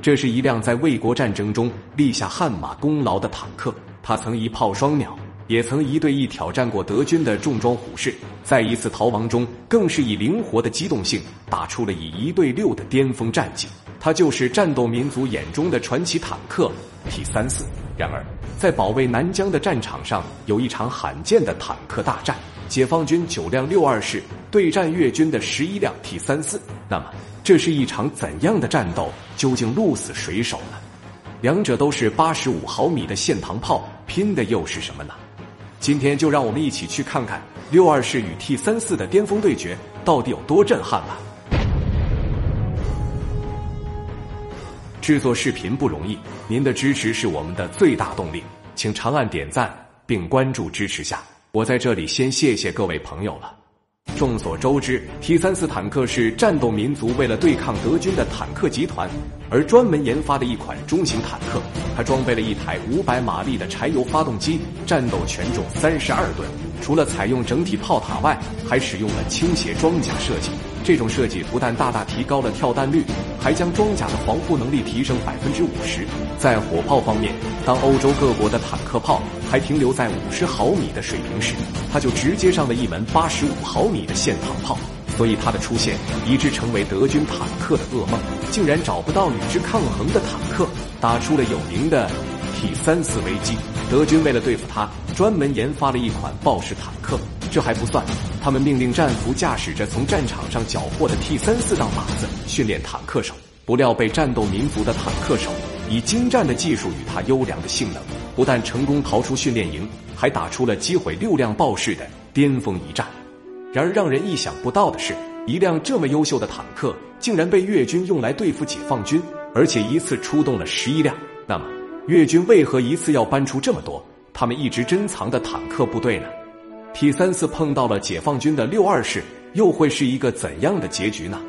这是一辆在卫国战争中立下汗马功劳的坦克，它曾一炮双鸟，也曾一对一挑战过德军的重装虎式，在一次逃亡中，更是以灵活的机动性打出了以一对六的巅峰战绩。它就是战斗民族眼中的传奇坦克 T 三四。然而，在保卫南疆的战场上，有一场罕见的坦克大战，解放军九辆六二式对战越军的十一辆 T 三四。那么，这是一场怎样的战斗？究竟鹿死谁手呢？两者都是八十五毫米的线膛炮，拼的又是什么呢？今天就让我们一起去看看六二式与 T 三四的巅峰对决到底有多震撼吧。制作视频不容易，您的支持是我们的最大动力，请长按点赞并关注支持下。我在这里先谢谢各位朋友了。众所周知，T 三四坦克是战斗民族为了对抗德军的坦克集团而专门研发的一款中型坦克。它装备了一台五百马力的柴油发动机，战斗权重三十二吨。除了采用整体炮塔外，还使用了倾斜装甲设计。这种设计不但大大提高了跳弹率，还将装甲的防护能力提升百分之五十。在火炮方面，当欧洲各国的坦克炮还停留在五十毫米的水平时，它就直接上了一门八十五毫米的线膛炮。所以它的出现，一直成为德军坦克的噩梦，竟然找不到与之抗衡的坦克，打出了有名的 T 三四危机。德军为了对付它，专门研发了一款豹式坦克。这还不算，他们命令战俘驾驶着从战场上缴获的 T 三四当靶子训练坦克手，不料被战斗民族的坦克手以精湛的技术与他优良的性能，不但成功逃出训练营，还打出了击毁六辆豹式的巅峰一战。然而让人意想不到的是，一辆这么优秀的坦克竟然被越军用来对付解放军，而且一次出动了十一辆。那么，越军为何一次要搬出这么多他们一直珍藏的坦克部队呢？T 三四碰到了解放军的六二式，又会是一个怎样的结局呢？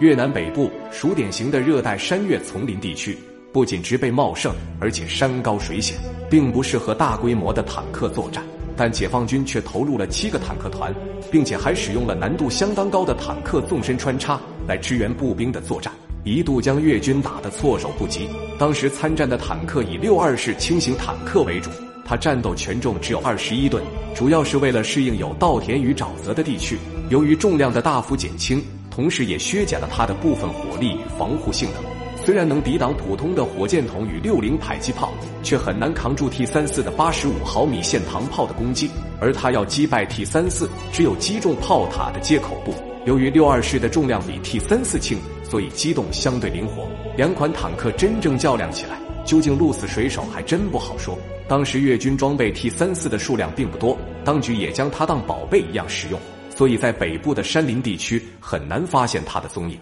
越南北部属典型的热带山岳丛林地区，不仅植被茂盛，而且山高水险，并不适合大规模的坦克作战。但解放军却投入了七个坦克团，并且还使用了难度相当高的坦克纵深穿插来支援步兵的作战，一度将越军打得措手不及。当时参战的坦克以六二式轻型坦克为主。它战斗权重只有二十一吨，主要是为了适应有稻田与沼泽的地区。由于重量的大幅减轻，同时也削减了它的部分火力与防护性能。虽然能抵挡普通的火箭筒与六零迫击炮，却很难扛住 T 三四的八十五毫米线膛炮的攻击。而它要击败 T 三四，只有击中炮塔的接口部。由于六二式的重量比 T 三四轻，所以机动相对灵活。两款坦克真正较量起来，究竟鹿死谁手，还真不好说。当时越军装备 T 三四的数量并不多，当局也将它当宝贝一样使用，所以在北部的山林地区很难发现它的踪影。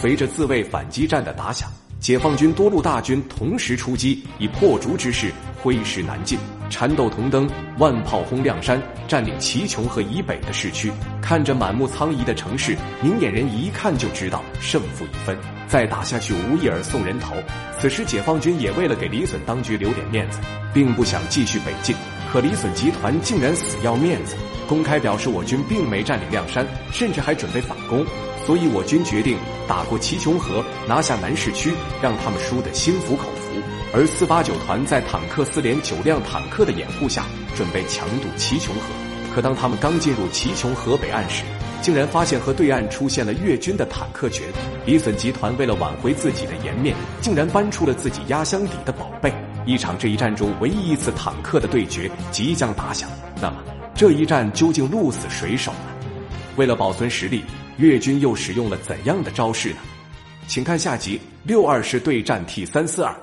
随着自卫反击战的打响，解放军多路大军同时出击，以破竹之势挥师南进，缠斗铜灯，万炮轰亮山，占领齐琼河以北的市区。看着满目苍夷的城市，明眼人一看就知道胜负已分。再打下去，无异而送人头。此时，解放军也为了给李隼当局留点面子，并不想继续北进。可李隼集团竟然死要面子，公开表示我军并没占领亮山，甚至还准备反攻。所以，我军决定打过齐琼河，拿下南市区，让他们输得心服口服。而四八九团在坦克四连九辆坦克的掩护下，准备强渡齐琼河。可当他们刚进入齐琼河北岸时，竟然发现和对岸出现了越军的坦克群，李隼集团为了挽回自己的颜面，竟然搬出了自己压箱底的宝贝。一场这一战中唯一一次坦克的对决即将打响，那么这一战究竟鹿死谁手呢？为了保存实力，越军又使用了怎样的招式呢？请看下集六二式对战 T 三四二。